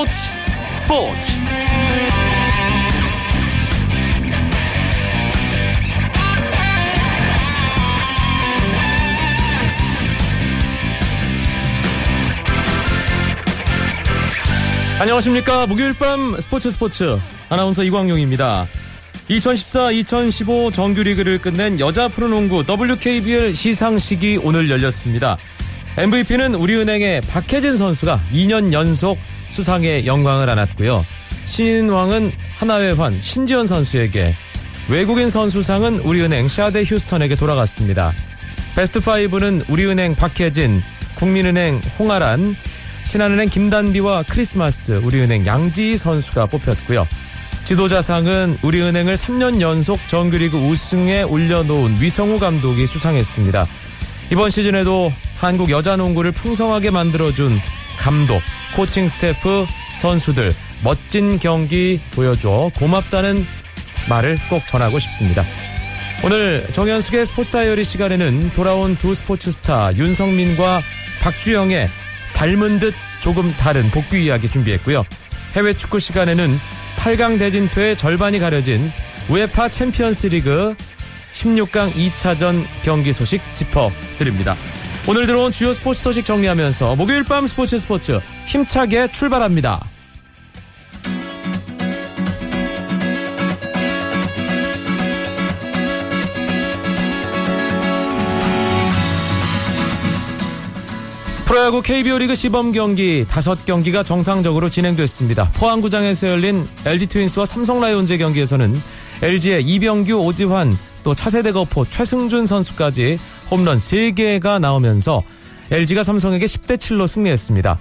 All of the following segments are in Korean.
스포츠 스포츠. 안녕하십니까. 목요일 밤 스포츠 스포츠. 아나운서 이광용입니다. 2014-2015 정규리그를 끝낸 여자 프로농구 WKBL 시상식이 오늘 열렸습니다. MVP는 우리은행의 박혜진 선수가 2년 연속 수상의 영광을 안았고요. 신인왕은 하나회환 신지연 선수에게 외국인 선수상은 우리은행 샤데 휴스턴에게 돌아갔습니다. 베스트 5는 우리은행 박혜진, 국민은행 홍아란, 신한은행 김단비와 크리스마스, 우리은행 양지희 선수가 뽑혔고요. 지도자상은 우리은행을 3년 연속 정규리그 우승에 올려놓은 위성우 감독이 수상했습니다. 이번 시즌에도 한국 여자 농구를 풍성하게 만들어준 감독, 코칭 스태프, 선수들 멋진 경기 보여줘 고맙다는 말을 꼭 전하고 싶습니다. 오늘 정현숙의 스포츠 다이어리 시간에는 돌아온 두 스포츠 스타 윤석민과 박주영의 닮은 듯 조금 다른 복귀 이야기 준비했고요. 해외 축구 시간에는 8강 대진표의 절반이 가려진 UEFA 챔피언스 리그 16강 2차전 경기 소식 짚어드립니다. 오늘 들어온 주요 스포츠 소식 정리하면서 목요일 밤 스포츠 스포츠 힘차게 출발합니다. 프로야구 KBO 리그 시범 경기 5경기가 정상적으로 진행됐습니다. 포항구장에서 열린 LG 트윈스와 삼성 라이온즈 경기에서는 LG의 이병규, 오지환, 또 차세대 거포 최승준 선수까지 홈런 3개가 나오면서 LG가 삼성에게 10대 7로 승리했습니다.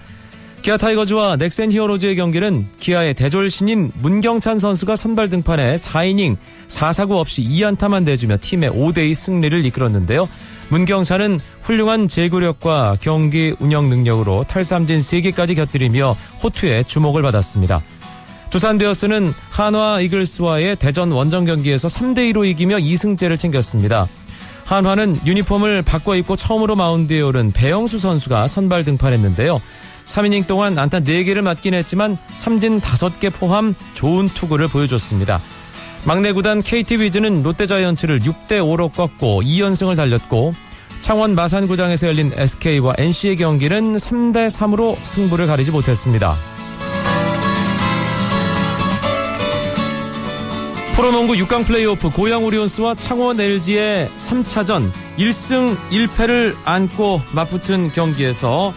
기아 타이거즈와 넥센 히어로즈의 경기는 기아의 대졸 신인 문경찬 선수가 선발 등판에 4이닝 4사구 없이 2안타만 내주며 팀의 5대2 승리를 이끌었는데요. 문경찬은 훌륭한 제구력과 경기 운영 능력으로 탈삼진 3개까지 곁들이며 호투에 주목을 받았습니다. 두산 베어스는 한화 이글스와의 대전 원정 경기에서 3대2로 이기며 2승째를 챙겼습니다. 한화는 유니폼을 바꿔 입고 처음으로 마운드에 오른 배영수 선수가 선발 등판했는데요. 3이닝 동안 안타 4개를 맞긴 했지만 삼진 5개 포함 좋은 투구를 보여줬습니다. 막내 구단 KT 위즈는 롯데자이언츠를 6대5로 꺾고 2연승을 달렸고 창원 마산구장에서 열린 SK와 NC의 경기는 3대3으로 승부를 가리지 못했습니다. 프로농구 6강 플레이오프 고양 오리온스와 창원 LG의 3차전 1승 1패를 안고 맞붙은 경기에서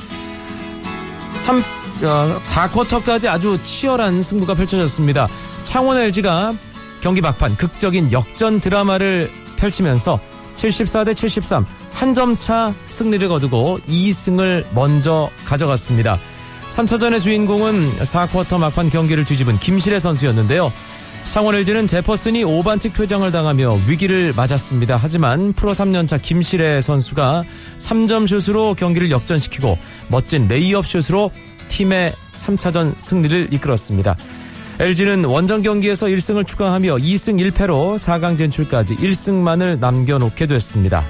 3, 어, 4쿼터까지 아주 치열한 승부가 펼쳐졌습니다. 창원 LG가 경기 막판 극적인 역전 드라마를 펼치면서 74대 73 한 점 차 승리를 거두고 2승을 먼저 가져갔습니다. 3차전의 주인공은 4쿼터 막판 경기를 뒤집은 김실애 선수였는데요. 창원 LG는 제퍼슨이 오반칙 퇴장을 당하며 위기를 맞았습니다. 하지만 프로 3년차 김시래 선수가 3점 슛으로 경기를 역전시키고 멋진 레이업 슛으로 팀의 3차전 승리를 이끌었습니다. LG는 원정 경기에서 1승을 추가하며 2승 1패로 4강 진출까지 1승만을 남겨놓게 됐습니다.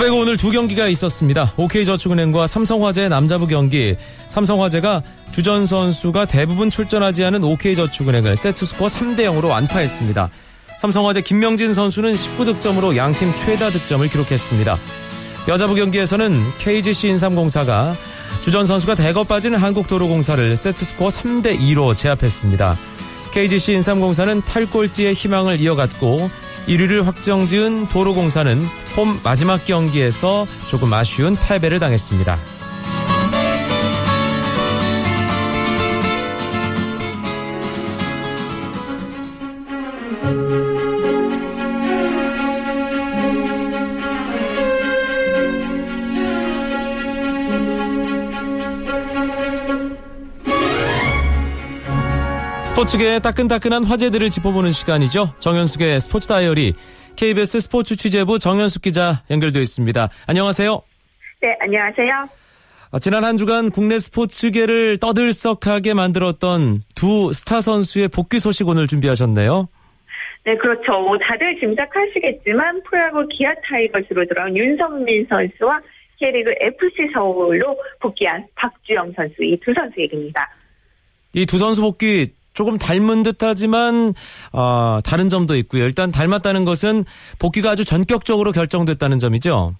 배구 오늘 두 경기가 있었습니다. OK저축은행과 삼성화재 남자부 경기. 삼성화재가 주전 선수가 대부분 출전하지 않은 OK저축은행을 세트스코어 3대 0으로 완파했습니다. 삼성화재 김명진 선수는 19득점으로 양팀 최다 득점을 기록했습니다. 여자부 경기에서는 KGC 인삼공사가 주전 선수가 대거 빠진 한국도로공사를 세트스코어 3대 2로 제압했습니다. KGC 인삼공사는 탈꼴찌의 희망을 이어갔고 1위를 확정 지은 도로공사는 홈 마지막 경기에서 조금 아쉬운 패배를 당했습니다. 스포츠계의 따끈따끈한 화제들을 짚어보는 시간이죠. 정현숙의 스포츠 다이어리 KBS 스포츠 취재부 정현숙 기자 연결되어 있습니다. 안녕하세요. 네, 안녕하세요. 아, 지난 한 주간 국내 스포츠계를 떠들썩하게 만들었던 두 스타 선수의 복귀 소식 오늘 준비하셨네요. 네, 그렇죠. 뭐 다들 짐작하시겠지만 프로야구 기아 타이거즈로 들어온 윤석민 선수와 K리그 FC 서울로 복귀한 박주영 선수 이 두 선수 얘기입니다. 이 두 선수 복귀 조금 닮은 듯하지만 어, 다른 점도 있고요. 일단 닮았다는 것은 복귀가 아주 전격적으로 결정됐다는 점이죠.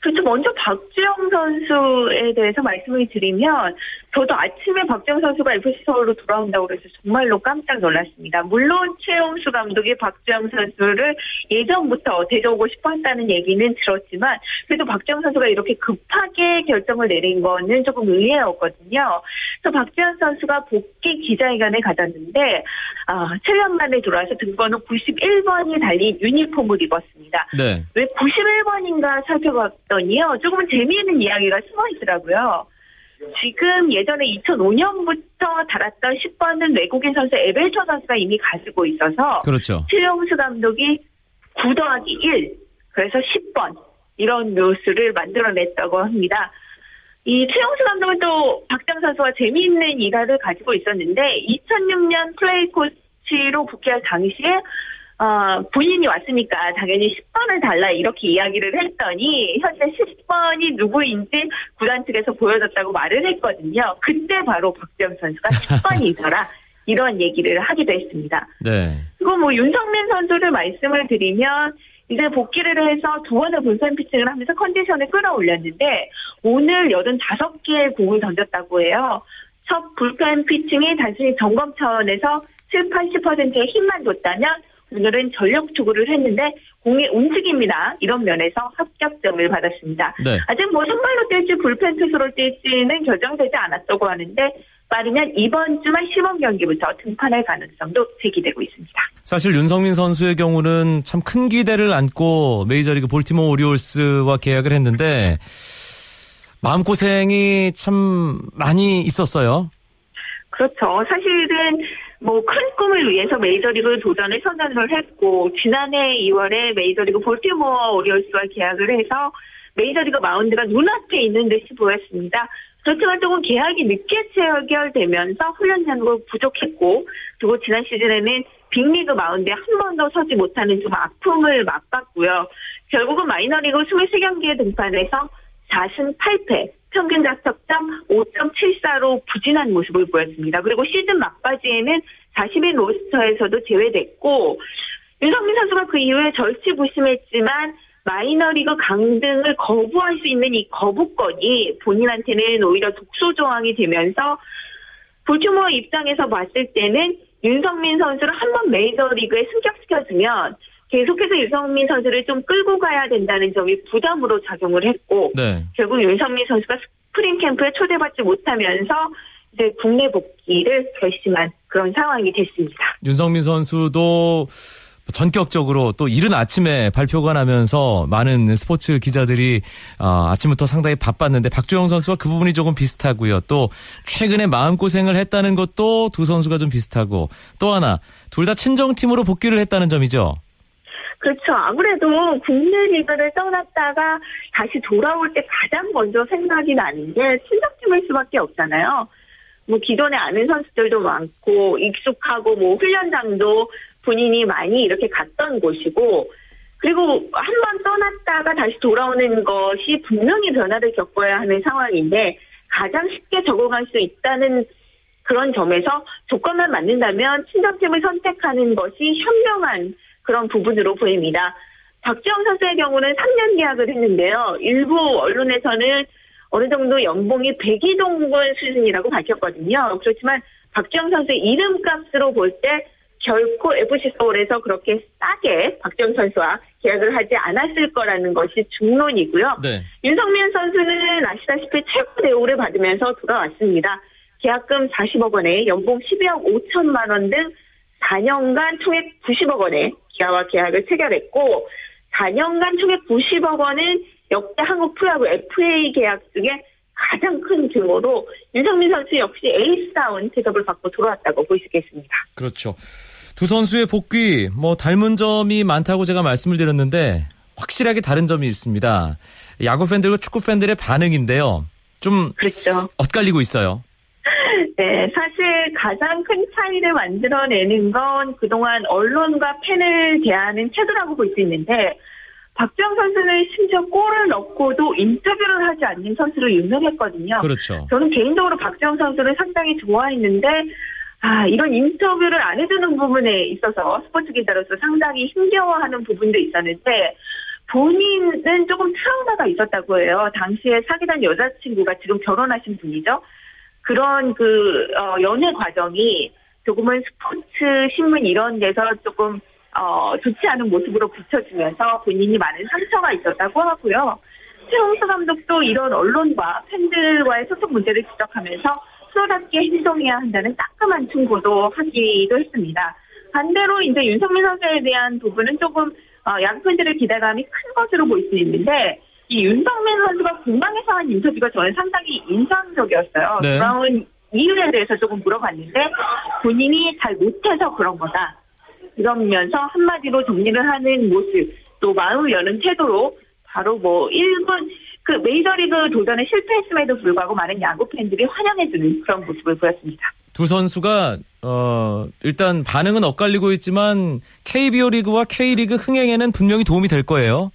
그렇죠. 먼저 박주영 선수에 대해서 말씀을 드리면 저도 아침에 박주영 선수가 FC 서울로 돌아온다고 그래서 정말로 깜짝 놀랐습니다. 물론 최용수 감독이 박주영 선수를 예전부터 데려오고 싶어 한다는 얘기는 들었지만 그래도 박주영 선수가 이렇게 급하게 결정을 내린 거는 조금 의외였거든요. 그래서 박주영 선수가 복귀 기자회견에 가졌는데 아, 7년 만에 돌아와서 등번호 91번이 달린 유니폼을 입었습니다. 네. 왜 91번인가 살펴봤더니요. 조금은 재미있는 이야기가 숨어 있더라고요. 지금 예전에 2005년부터 달았던 10번은 외국인 선수 에벨초 선수가 이미 가지고 있어서 그렇죠. 최용수 감독이 9 더하기 1 그래서 10번 이런 묘수를 만들어냈다고 합니다. 이 최용수 감독은 또 박정 선수와 재미있는 일화를 가지고 있었는데 2006년 플레이 코치로 복귀할 당시에 어, 본인이 왔으니까 당연히 10번을 달라 이렇게 이야기를 했더니 현재 10번이 누구인지 구단 측에서 보여줬다고 말을 했거든요. 그때 바로 박지영 선수가 10번이더라 이런 얘기를 하기도 했습니다. 네. 그리고 뭐 윤성민 선수를 말씀을 드리면 이제 복귀를 해서 두 번의 불펜 피칭을 하면서 컨디션을 끌어올렸는데 오늘 85개의 공을 던졌다고 해요. 첫 불펜 피칭이 단순히 점검 차원에서 7, 80%의 힘만 줬다면 오늘은 전력 투구를 했는데 공의 움직임이나 이런 면에서 합격점을 받았습니다. 네. 아직 뭐 선발로 뛸지 불펜 투수로 뛸지는 결정되지 않았다고 하는데 빠르면 이번 주말 시범 경기부터 등판할 가능성도 제기되고 있습니다. 사실 윤성민 선수의 경우는 참 큰 기대를 안고 메이저리그 볼티모 오리올스와 계약을 했는데 마음고생이 참 많이 있었어요. 그렇죠. 사실은 뭐 큰 꿈을 위해서 메이저리그 도전을 선언을 했고 지난해 2월에 메이저리그 볼티모어 오리올스와 계약을 해서 메이저리그 마운드가 눈앞에 있는 듯이 보였습니다. 그렇지만 조금 계약이 늦게 체결되면서 훈련 잔고가 부족했고 그리고 지난 시즌에는 빅리그 마운드에 한 번도 서지 못하는 좀 아픔을 맛봤고요. 결국은 마이너리그 23경기에 등판해서 4승 8패, 평균 자책점 5.74로 부진한 모습을 보였습니다. 그리고 시즌 막바지에는 40인 로스터에서도 제외됐고 윤성민 선수가 그 이후에 절치부심했지만 마이너리그 강등을 거부할 수 있는 이 거부권이 본인한테는 오히려 독소 조항이 되면서 볼티모어 입장에서 봤을 때는 윤성민 선수를 한 번 메이저리그에 승격시켜주면 계속해서 윤성민 선수를 좀 끌고 가야 된다는 점이 부담으로 작용을 했고 네. 결국 윤성민 선수가 스프링 캠프에 초대받지 못하면서 이제 국내 복귀를 결심한 그런 상황이 됐습니다. 윤성민 선수도 전격적으로 또 이른 아침에 발표가 나면서 많은 스포츠 기자들이 어, 아침부터 상당히 바빴는데 박주영 선수와 그 부분이 조금 비슷하고요. 또 최근에 마음고생을 했다는 것도 두 선수가 좀 비슷하고 또 하나 둘 다 친정팀으로 복귀를 했다는 점이죠. 그렇죠. 아무래도 국내 리그를 떠났다가 다시 돌아올 때 가장 먼저 생각이 나는 게 친정팀일 수밖에 없잖아요. 뭐 기존에 아는 선수들도 많고 익숙하고 뭐 훈련장도 본인이 많이 이렇게 갔던 곳이고 그리고 한 번 떠났다가 다시 돌아오는 것이 분명히 변화를 겪어야 하는 상황인데 가장 쉽게 적응할 수 있다는 그런 점에서 조건만 맞는다면 친정팀을 선택하는 것이 현명한 그런 부분으로 보입니다. 박지영 선수의 경우는 3년 계약을 했는데요. 일부 언론에서는 어느 정도 연봉이 102동분 수준이라고 밝혔거든요. 그렇지만 박지영 선수의 이름값으로 볼 때 결코 FC 서울에서 그렇게 싸게 박지영 선수와 계약을 하지 않았을 거라는 것이 중론이고요. 네. 윤성민 선수는 아시다시피 최고 대우를 받으면서 돌아왔습니다. 계약금 40억 원에 연봉 12억 5천만 원 등 4년간 총액 90억 원에 기아와 계약을 체결했고 4년간 총액 90억 원은 역대 한국 프로야구 FA 계약 중에 가장 큰 규모로 윤석민 선수 역시 에이스다운 대접을 받고 돌아왔다고 볼 수 있겠습니다. 그렇죠. 두 선수의 복귀 뭐 닮은 점이 많다고 제가 말씀을 드렸는데 확실하게 다른 점이 있습니다. 야구 팬들과 축구 팬들의 반응인데요. 좀 그렇죠. 엇갈리고 있어요. 네, 가장 큰 차이를 만들어내는 건 그동안 언론과 팬을 대하는 태도라고 볼 수 있는데 박주영 선수는 심지어 골을 넣고도 인터뷰를 하지 않는 선수로 유명했거든요. 그렇죠. 저는 개인적으로 박주영 선수를 상당히 좋아했는데 아, 이런 인터뷰를 안 해주는 부분에 있어서 스포츠 기자로서 상당히 힘겨워하는 부분도 있었는데 본인은 조금 트라우마가 있었다고 해요. 당시에 사귀던 여자친구가 지금 결혼하신 분이죠. 그런 그 어, 연애 과정이 조금은 스포츠 신문 이런 데서 조금 어, 좋지 않은 모습으로 비춰지면서 본인이 많은 상처가 있었다고 하고요. 최홍수 감독도 이런 언론과 팬들과의 소통 문제를 지적하면서 프로답게 행동해야 한다는 따끔한 충고도 하기도 했습니다. 반대로 이제 윤석민 선수에 대한 부분은 조금 어, 양팬들의 기대감이 큰 것으로 보일 수 있는데 이 윤석민 선수가 공방에서 한 인터뷰가 저는 상당히 인상적이었어요. 네. 브라운 이유에 대해서 조금 물어봤는데 본인이 잘 못해서 그런 거다. 그러면서 한마디로 정리를 하는 모습, 또 마음을 여는 태도로 바로 뭐 1군 그 메이저리그 도전에 실패했음에도 불구하고 많은 야구 팬들이 환영해주는 그런 모습을 보였습니다. 두 선수가 어 일단 반응은 엇갈리고 있지만 KBO 리그와 K리그 흥행에는 분명히 도움이 될 거예요.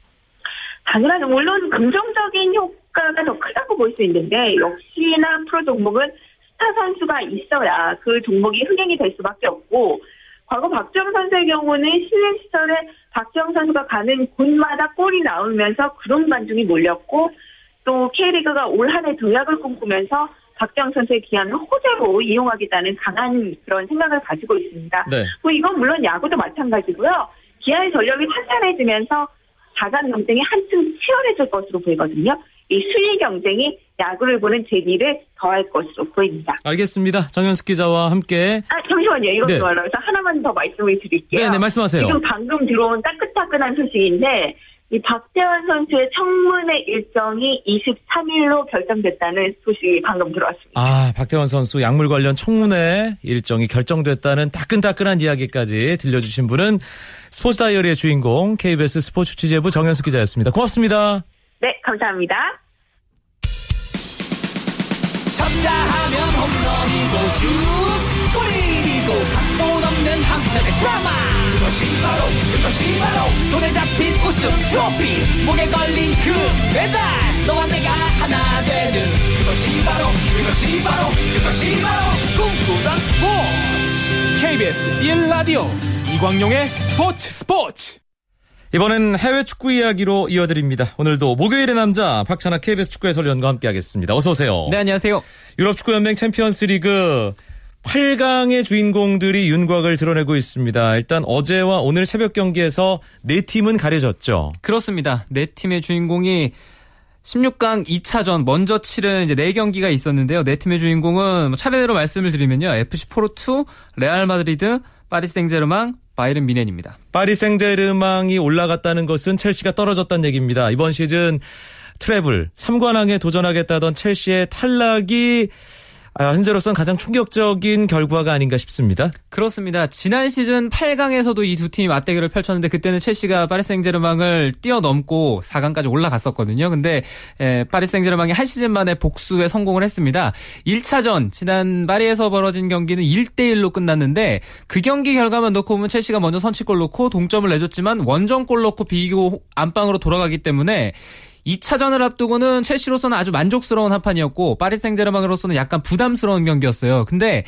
당연하죠. 물론 긍정적인 효과가 더 크다고 볼 수 있는데 역시나 프로 종목은 스타 선수가 있어야 그 종목이 흥행이 될 수밖에 없고 과거 박주영 선수의 경우는 실내 시절에 박주영 선수가 가는 곳마다 골이 나오면서 그런 관중이 몰렸고 또 K리그가 올 한해 도약을 꿈꾸면서 박주영 선수의 기한을 호재로 이용하겠다는 강한 그런 생각을 가지고 있습니다. 네. 뭐 이건 물론 야구도 마찬가지고요. 기아의 전력이 탄탄해지면서 자간 경쟁이 한층 치열해질 것으로 보이거든요. 이 수위 경쟁이 야구를 보는 재미를 더할 것으로 보입니다. 알겠습니다. 정현숙 기자와 함께 아 잠시만요. 이런 네. 말로서 하나만 더 말씀을 드릴게요. 네, 네 말씀하세요. 지금 방금 들어온 따끈따끈한 소식인데 이 박대환 선수의 청문회 일정이 23일로 결정됐다는 소식이 방금 들어왔습니다. 아, 박태원 선수 약물 관련 청문회 일정이 결정됐다는 따끈따끈한 이야기까지 들려주신 분은 스포츠 다이어리의 주인공 KBS 스포츠 취재부 정현숙 기자였습니다. 고맙습니다. 네, 감사합니다. 쳤다 하면 홈런이고 슛 없는 한편의 드라마 그것이 바로 그것이 바로 손에 잡힌 우승 트로피 목에 걸린 그 배달 너와 내가 하나 되는 그것이 바로 그것이 바로 그것이 바로 꿈꾸던 스포츠 KBS 1라디오 이광용의 스포츠 스포츠 이번엔 해외 축구 이야기로 이어드립니다. 오늘도 목요일의 남자 박찬아 KBS 축구 해설위원과 함께하겠습니다. 어서 오세요. 네, 안녕하세요. 유럽 축구 연맹 챔피언스 리그 8강의 주인공들이 윤곽을 드러내고 있습니다. 일단 어제와 오늘 새벽 경기에서 네 팀은 가려졌죠. 그렇습니다. 네 팀의 주인공이 16강 2차전 먼저 치른 이제 네 경기가 있었는데요. 네 팀의 주인공은 뭐 차례대로 말씀을 드리면요. FC 포르투, 레알 마드리드, 파리 생제르맹, 바이에른 뮌헨입니다. 파리 생제르망이 올라갔다는 것은 첼시가 떨어졌다는 얘기입니다. 이번 시즌 트래블 3관왕에 도전하겠다던 첼시의 탈락이 아, 현재로선 가장 충격적인 결과가 아닌가 싶습니다. 그렇습니다. 지난 시즌 8강에서도 이 두 팀이 맞대결을 펼쳤는데 그때는 첼시가 파리 생제르맹을 뛰어넘고 4강까지 올라갔었거든요. 근데 에, 파리 생제르맹이 한 시즌 만에 복수에 성공을 했습니다. 1차전 지난 파리에서 벌어진 경기는 1대 1로 끝났는데 그 경기 결과만 놓고 보면 첼시가 먼저 선취골 넣고 동점을 내줬지만 원정골 넣고 비기고 안방으로 돌아가기 때문에 2차전을 앞두고는 첼시로서는 아주 만족스러운 한판이었고 파리 생제르맹으로서는 약간 부담스러운 경기였어요. 근데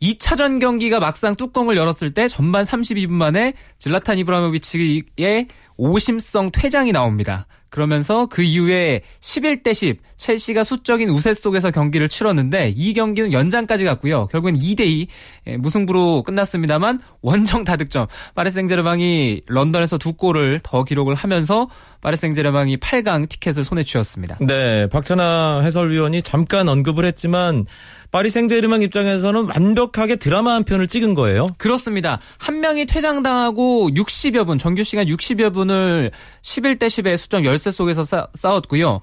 2차전 경기가 막상 뚜껑을 열었을 때 전반 32분 만에 질라탄 이브라모비치의 오심성 퇴장이 나옵니다. 그러면서 그 이후에 11대 10 첼시가 수적인 우세 속에서 경기를 치렀는데 이 경기는 연장까지 갔고요. 결국엔 2대 2 예, 무승부로 끝났습니다만 원정 다득점 파리 생제르맹이 런던에서 두 골을 더 기록을 하면서 파리 생제르맹이 8강 티켓을 손에 쥐었습니다. 네, 박찬하 해설위원이 잠깐 언급을 했지만 파리 생제르맹 입장에서는 완벽하게 드라마 한 편을 찍은 거예요. 그렇습니다. 한 명이 퇴장당하고 60여 분, 정규 시간 60여 분을 11대 10의 수적 열세 속에서 싸, 싸웠고요.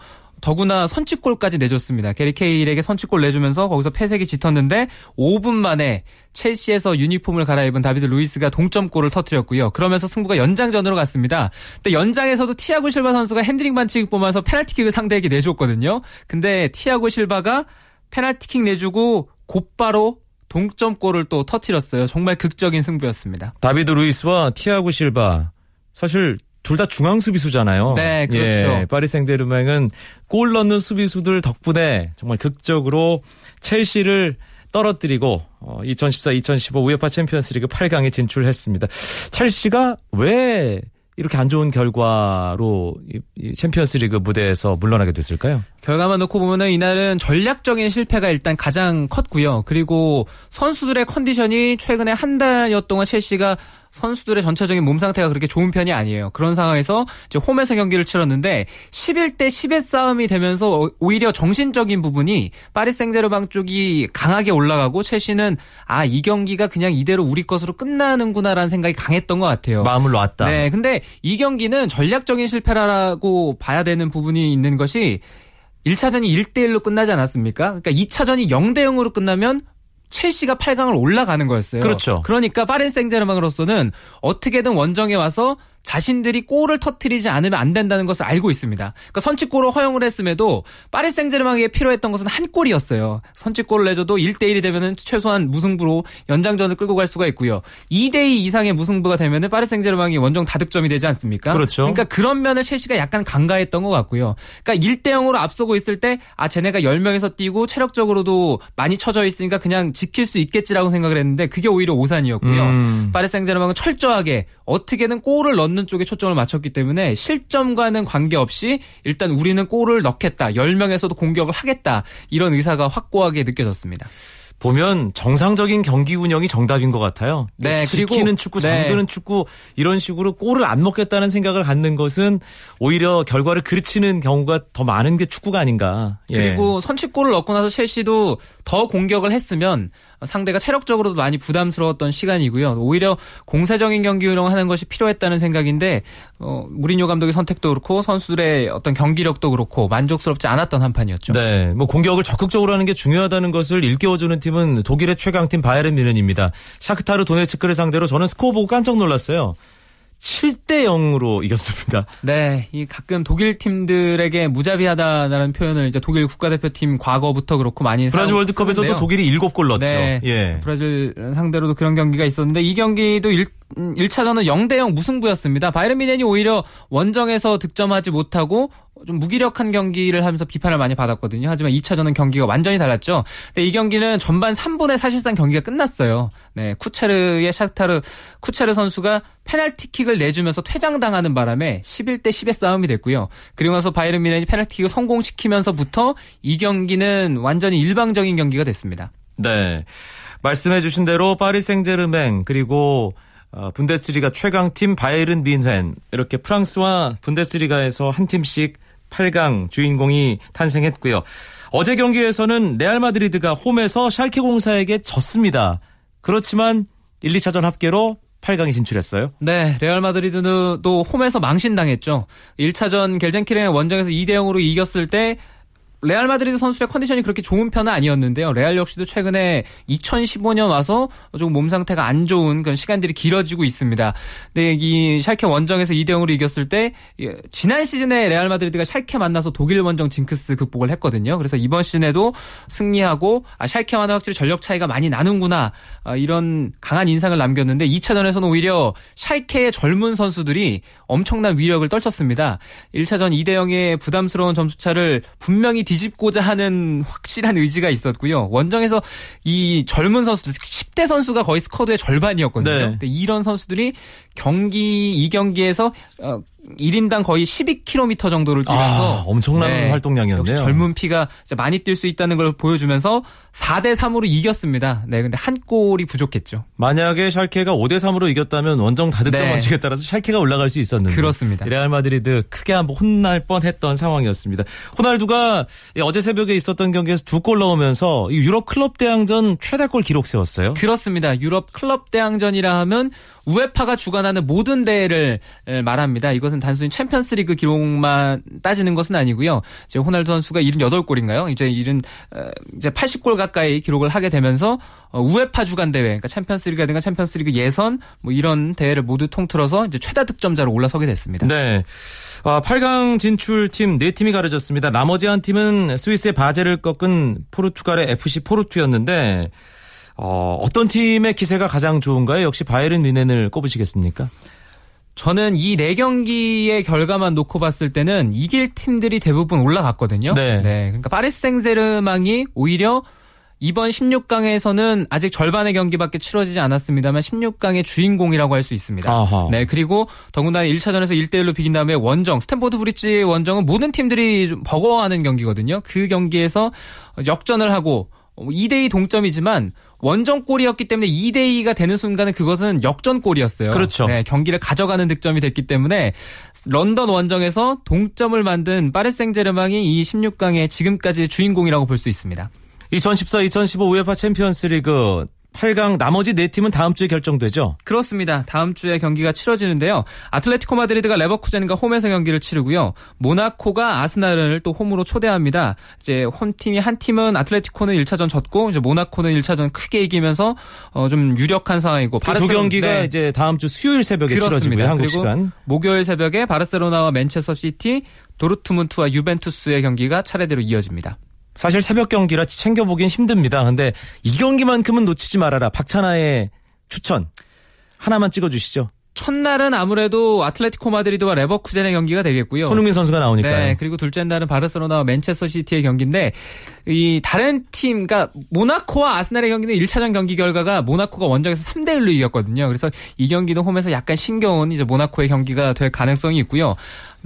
더구나 선취골까지 내줬습니다. 게리 케이힐에게 선취골 내주면서 거기서 패색이 짙었는데 5분 만에 첼시에서 유니폼을 갈아입은 다비드 루이스가 동점골을 터뜨렸고요. 그러면서 승부가 연장전으로 갔습니다. 근데 연장에서도 티아고 실바 선수가 핸들링 반칙 보면서 페널티킥을 상대에게 내줬거든요. 근데 티아고 실바가 페널티킥 내주고 곧바로 동점골을 또 터뜨렸어요. 정말 극적인 승부였습니다. 다비드 루이스와 티아고 실바 사실 둘 다 중앙 수비수잖아요. 네, 그렇죠. 예, 파리 생제르맹은 골 넣는 수비수들 덕분에 정말 극적으로 첼시를 떨어뜨리고 2014-2015 UEFA 챔피언스리그 8강에 진출했습니다. 첼시가 왜 이렇게 안 좋은 결과로 이 챔피언스리그 무대에서 물러나게 됐을까요? 결과만 놓고 보면은 이날은 전략적인 실패가 일단 가장 컸고요. 그리고 선수들의 컨디션이 최근에 한 달여 동안 첼시가 선수들의 전체적인 몸 상태가 그렇게 좋은 편이 아니에요. 그런 상황에서 이제 홈에서 경기를 치렀는데 11대 10의 싸움이 되면서 오히려 정신적인 부분이 파리 생제르맹 쪽이 강하게 올라가고 첼시는 아, 이 경기가 그냥 이대로 우리 것으로 끝나는구나라는 생각이 강했던 것 같아요. 마음을 놨다. 네. 근데 이 경기는 전략적인 실패라고 봐야 되는 부분이 있는 것이 1차전이 1대1로 끝나지 않았습니까? 그러니까 2차전이 0대 0으로 끝나면 첼시가 8강을 올라가는 거였어요. 그렇죠. 그러니까 파렌 생제르맹으로서는 어떻게든 원정에 와서 자신들이 골을 터트리지 않으면 안 된다는 것을 알고 있습니다. 그러니까 선취골을 허용을 했음에도 파리 생제르맹에게 필요했던 것은 한 골이었어요. 선취골을 내줘도 1대1이 되면은 최소한 무승부로 연장전을 끌고 갈 수가 있고요. 2대2 이상의 무승부가 되면은 파리 생제르맹이 원정 다득점이 되지 않습니까? 그렇죠. 그러니까 그런 면을 첼시가 약간 간과했던 것 같고요. 그러니까 1대 0으로 앞서고 있을 때 아 쟤네가 10명에서 뛰고 체력적으로도 많이 처져 있으니까 그냥 지킬 수 있겠지라고 생각을 했는데 그게 오히려 오산이었고요. 음. 파리 생제르맹은 철저하게 어떻게든 골을 넣는 쪽에 초점을 맞췄기 때문에 실점과는 관계없이 일단 우리는 골을 넣겠다. 10명에서도 공격을 하겠다. 이런 의사가 확고하게 느껴졌습니다. 보면 정상적인 경기 운영이 정답인 것 같아요. 네, 그리고- 지키는 축구, 네. 잠그는 축구 이런 식으로 골을 안 먹겠다는 생각을 갖는 것은 오히려 결과를 그르치는 경우가 더 많은 게 축구가 아닌가. 예. 그리고 선취골을 넣고 나서 첼시도 더 공격을 했으면 상대가 체력적으로도 많이 부담스러웠던 시간이고요. 오히려 공세적인 경기 운영을 하는 것이 필요했다는 생각인데 어, 무리뉴 감독의 선택도 그렇고 선수들의 어떤 경기력도 그렇고 만족스럽지 않았던 한 판이었죠. 네, 뭐 공격을 적극적으로 하는 게 중요하다는 것을 일깨워주는 팀은 독일의 최강팀 바이에른 뮌헨입니다. 샤크타르 도네츠크를 상대로 저는 스코어 보고 깜짝 놀랐어요. 7대 0으로 이겼습니다. 네, 이 가끔 독일 팀들에게 무자비하다라는 표현을 이제 독일 국가대표팀 과거부터 그렇고 많이 브라질 사- 월드컵에서도. 독일이 7골 넣었죠. 네. 예. 브라질 상대로도 그런 경기가 있었는데 이 경기도 1, 1차전은 0대0 무승부였습니다. 바이에른 뮌헨이 오히려 원정에서 득점하지 못하고 좀 무기력한 경기를 하면서 비판을 많이 받았거든요. 하지만 2차전은 경기가 완전히 달랐죠. 근데 이 경기는 전반 3분에 사실상 경기가 끝났어요. 네, 쿠체르의 샤크타르 쿠체르 선수가 페널티킥을 내주면서 퇴장당하는 바람에 11대 10의 싸움이 됐고요. 그리고 나서 바이에른 미넨이 페널티킥을 성공시키면서부터 이 경기는 완전히 일방적인 경기가 됐습니다. 네. 말씀해 주신 대로 파리 생제르맹 그리고 어, 분데스리가 최강팀 바이에른 뮌헨 이렇게 프랑스와 분데스리가에서 한 팀씩 8강 주인공이 탄생했고요. 어제 경기에서는 레알 마드리드가 홈에서 샬케 공사에게 졌습니다. 그렇지만 1, 2차전 합계로 8강에 진출했어요. 네, 레알 마드리드도 홈에서 망신당했죠. 1차전 겔젠키르헨 원정에서 2대 0으로 이겼을 때 레알 마드리드 선수의 컨디션이 그렇게 좋은 편은 아니었는데요. 레알 역시도 최근에 2015년 와서 조금 몸 상태가 안 좋은 그런 시간들이 길어지고 있습니다. 근데 이 샬케 원정에서 2대 0으로 이겼을 때 예, 지난 시즌에 레알 마드리드가 샬케 만나서 독일 원정 징크스 극복을 했거든요. 그래서 이번 시즌에도 승리하고 아 샬케와는 확실히 전력 차이가 많이 나는구나 아, 이런 강한 인상을 남겼는데 2차전에서는 오히려 샬케의 젊은 선수들이 엄청난 위력을 떨쳤습니다. 1차전 2대 0의 부담스러운 점수차를 분명히 뒤 집고자 하는 확실한 의지가 있었고요. 원정에서 이 젊은 선수들 10대 선수가 거의 squad의 절반이었거든요. 네. 이런 선수들이 경기 이 경기에서 어, 1인당 거의 12km 정도를 뛰면서 아, 엄청난 네. 활동량이었네요. 젊은 피가 많이 뛸 수 있다는 걸 보여주면서 4대 3으로 이겼습니다. 네, 근데 한 골이 부족했죠. 만약에 샬케가 5대 3으로 이겼다면 원정 다득점 네. 원칙에 따라서 샬케가 올라갈 수 있었는데 그렇습니다. 레알 마드리드 크게 한번 혼날 뻔했던 상황이었습니다. 호날두가 어제 새벽에 있었던 경기에서 두 골 넣으면서 이 유럽 클럽 대항전 최다골 기록 세웠어요. 그렇습니다. 유럽 클럽 대항전이라 하면 우에파가 주관하는 모든 대회를 에, 말합니다. 이것은 단순히 챔피언스리그 기록만 따지는 것은 아니고요. 이제 호날두 선수가 78골인가요? 이제 70 어, 이제 80골 가까이 기록을 하게 되면서 어, 우에파 주간 대회, 그러니까 챔피언스리그라든가 챔피언스리그 예선 뭐 이런 대회를 모두 통틀어서 이제 최다 득점자로 올라서게 됐습니다. 네. 아, 8강 진출팀 4팀이 가려졌습니다. 나머지 한 팀은 스위스의 바젤을 꺾은 포르투갈의 FC 포르투였는데 어, 어떤 팀의 기세가 가장 좋은가요? 역시 바이에른 뮌헨을 꼽으시겠습니까? 저는 이 네 경기의 결과만 놓고 봤을 때는 이길 팀들이 대부분 올라갔거든요. 네. 그러니까 파리스 생제르맹이 오히려 이번 16강에서는 아직 절반의 경기밖에 치러지지 않았습니다만 16강의 주인공이라고 할 수 있습니다. 아하. 네, 그리고 더군다나 1차전에서 1대1로 비긴 다음에 원정, 스탠포드 브릿지 원정은 모든 팀들이 좀 버거워하는 경기거든요. 그 경기에서 역전을 하고 2대2 동점이지만 원정골이었기 때문에 2대2가 되는 순간은 그것은 역전골이었어요. 그렇죠. 네, 경기를 가져가는 득점이 됐기 때문에 런던 원정에서 동점을 만든 파리 생제르맹이 이 16강의 지금까지의 주인공이라고 볼 수 있습니다. 2014-2015 UEFA 챔피언스 리그 8강 나머지 네 팀은 다음 주에 결정되죠. 그렇습니다. 다음 주에 경기가 치러지는데요. 아틀레티코 마드리드가 레버쿠젠과 홈에서 경기를 치르고요. 모나코가 아스날을 또 홈으로 초대합니다. 이제 홈팀이 한 팀은 아틀레티코는 1차전 졌고 이제 모나코는 1차전 크게 이기면서 어, 좀 유력한 상황이고 그두 바르셀- 경기가 네. 이제 다음 주 수요일 새벽에 그렇습니다. 치러지고요. 한국 시간. 목요일 새벽에 바르셀로나와 맨체스터 시티, 도르트문트와 유벤투스의 경기가 차례대로 이어집니다. 사실 새벽 경기라 챙겨보긴 힘듭니다. 근데 이 경기만큼은 놓치지 말아라. 박찬하의 추천 하나만 찍어주시죠. 첫날은 아무래도 아틀레티코 마드리드와 레버쿠젠의 경기가 되겠고요. 손흥민 선수가 나오니까요. 네, 그리고 둘째 날은 바르셀로나와 맨체스터 시티의 경기인데 이 다른 팀 그러니까 모나코와 아스날의 경기는 1차전 경기 결과가 모나코가 원정에서 3대 1로 이겼거든요. 그래서 이 경기는 홈에서 약간 신겨운 이제 모나코의 경기가 될 가능성이 있고요.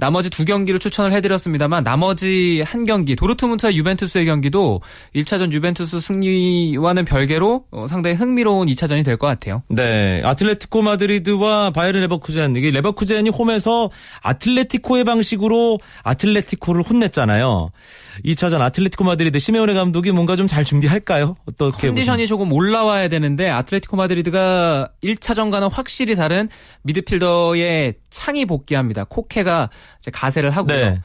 나머지 두 경기를 추천을 해드렸습니다만 나머지 한 경기 도르트문트와 유벤투스의 경기도 1차전 유벤투스 승리와는 별개로 어, 상당히 흥미로운 2차전이 될 것 같아요. 네, 아틀레티코 마드리드와 바이에른 레버쿠젠 이게 레버쿠젠이 홈에서 아틀레티코의 방식으로 아틀레티코를 혼냈잖아요. 2차전 아틀레티코 마드리드 시메오네 감독이 뭔가 좀 잘 준비할까요? 어떻게 컨디션이 조금 올라와야 되는데 아틀레티코 마드리드가 1차전과는 확실히 다른 미드필더의 창이 복귀합니다. 코케가 이제 가세를 하고요. 네.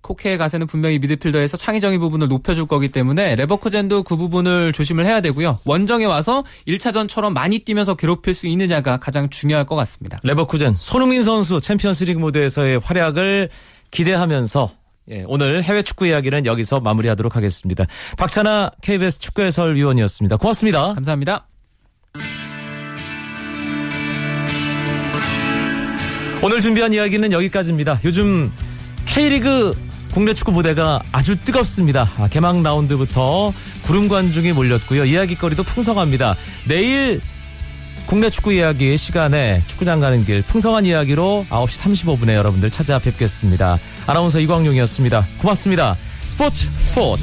코케의 가세는 분명히 미드필더에서 창의적인 부분을 높여줄 거기 때문에 레버쿠젠도 그 부분을 조심을 해야 되고요. 원정에 와서 1차전처럼 많이 뛰면서 괴롭힐 수 있느냐가 가장 중요할 것 같습니다. 레버쿠젠 손흥민 선수 챔피언스리그 무대에서의 활약을 기대하면서 예, 오늘 해외 축구 이야기는 여기서 마무리하도록 하겠습니다. 박찬아 KBS 축구 해설위원이었습니다. 고맙습니다. 감사합니다. 오늘 준비한 이야기는 여기까지입니다. 요즘 K리그 국내 축구 무대가 아주 뜨겁습니다. 아, 개막 라운드부터 구름 관중이 몰렸고요. 이야기거리도 풍성합니다. 내일 국내 축구 이야기 시간에 축구장 가는 길 풍성한 이야기로 9시 35분에 여러분들 찾아뵙겠습니다. 아나운서 이광용이었습니다. 고맙습니다. 스포츠 스포츠.